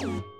you.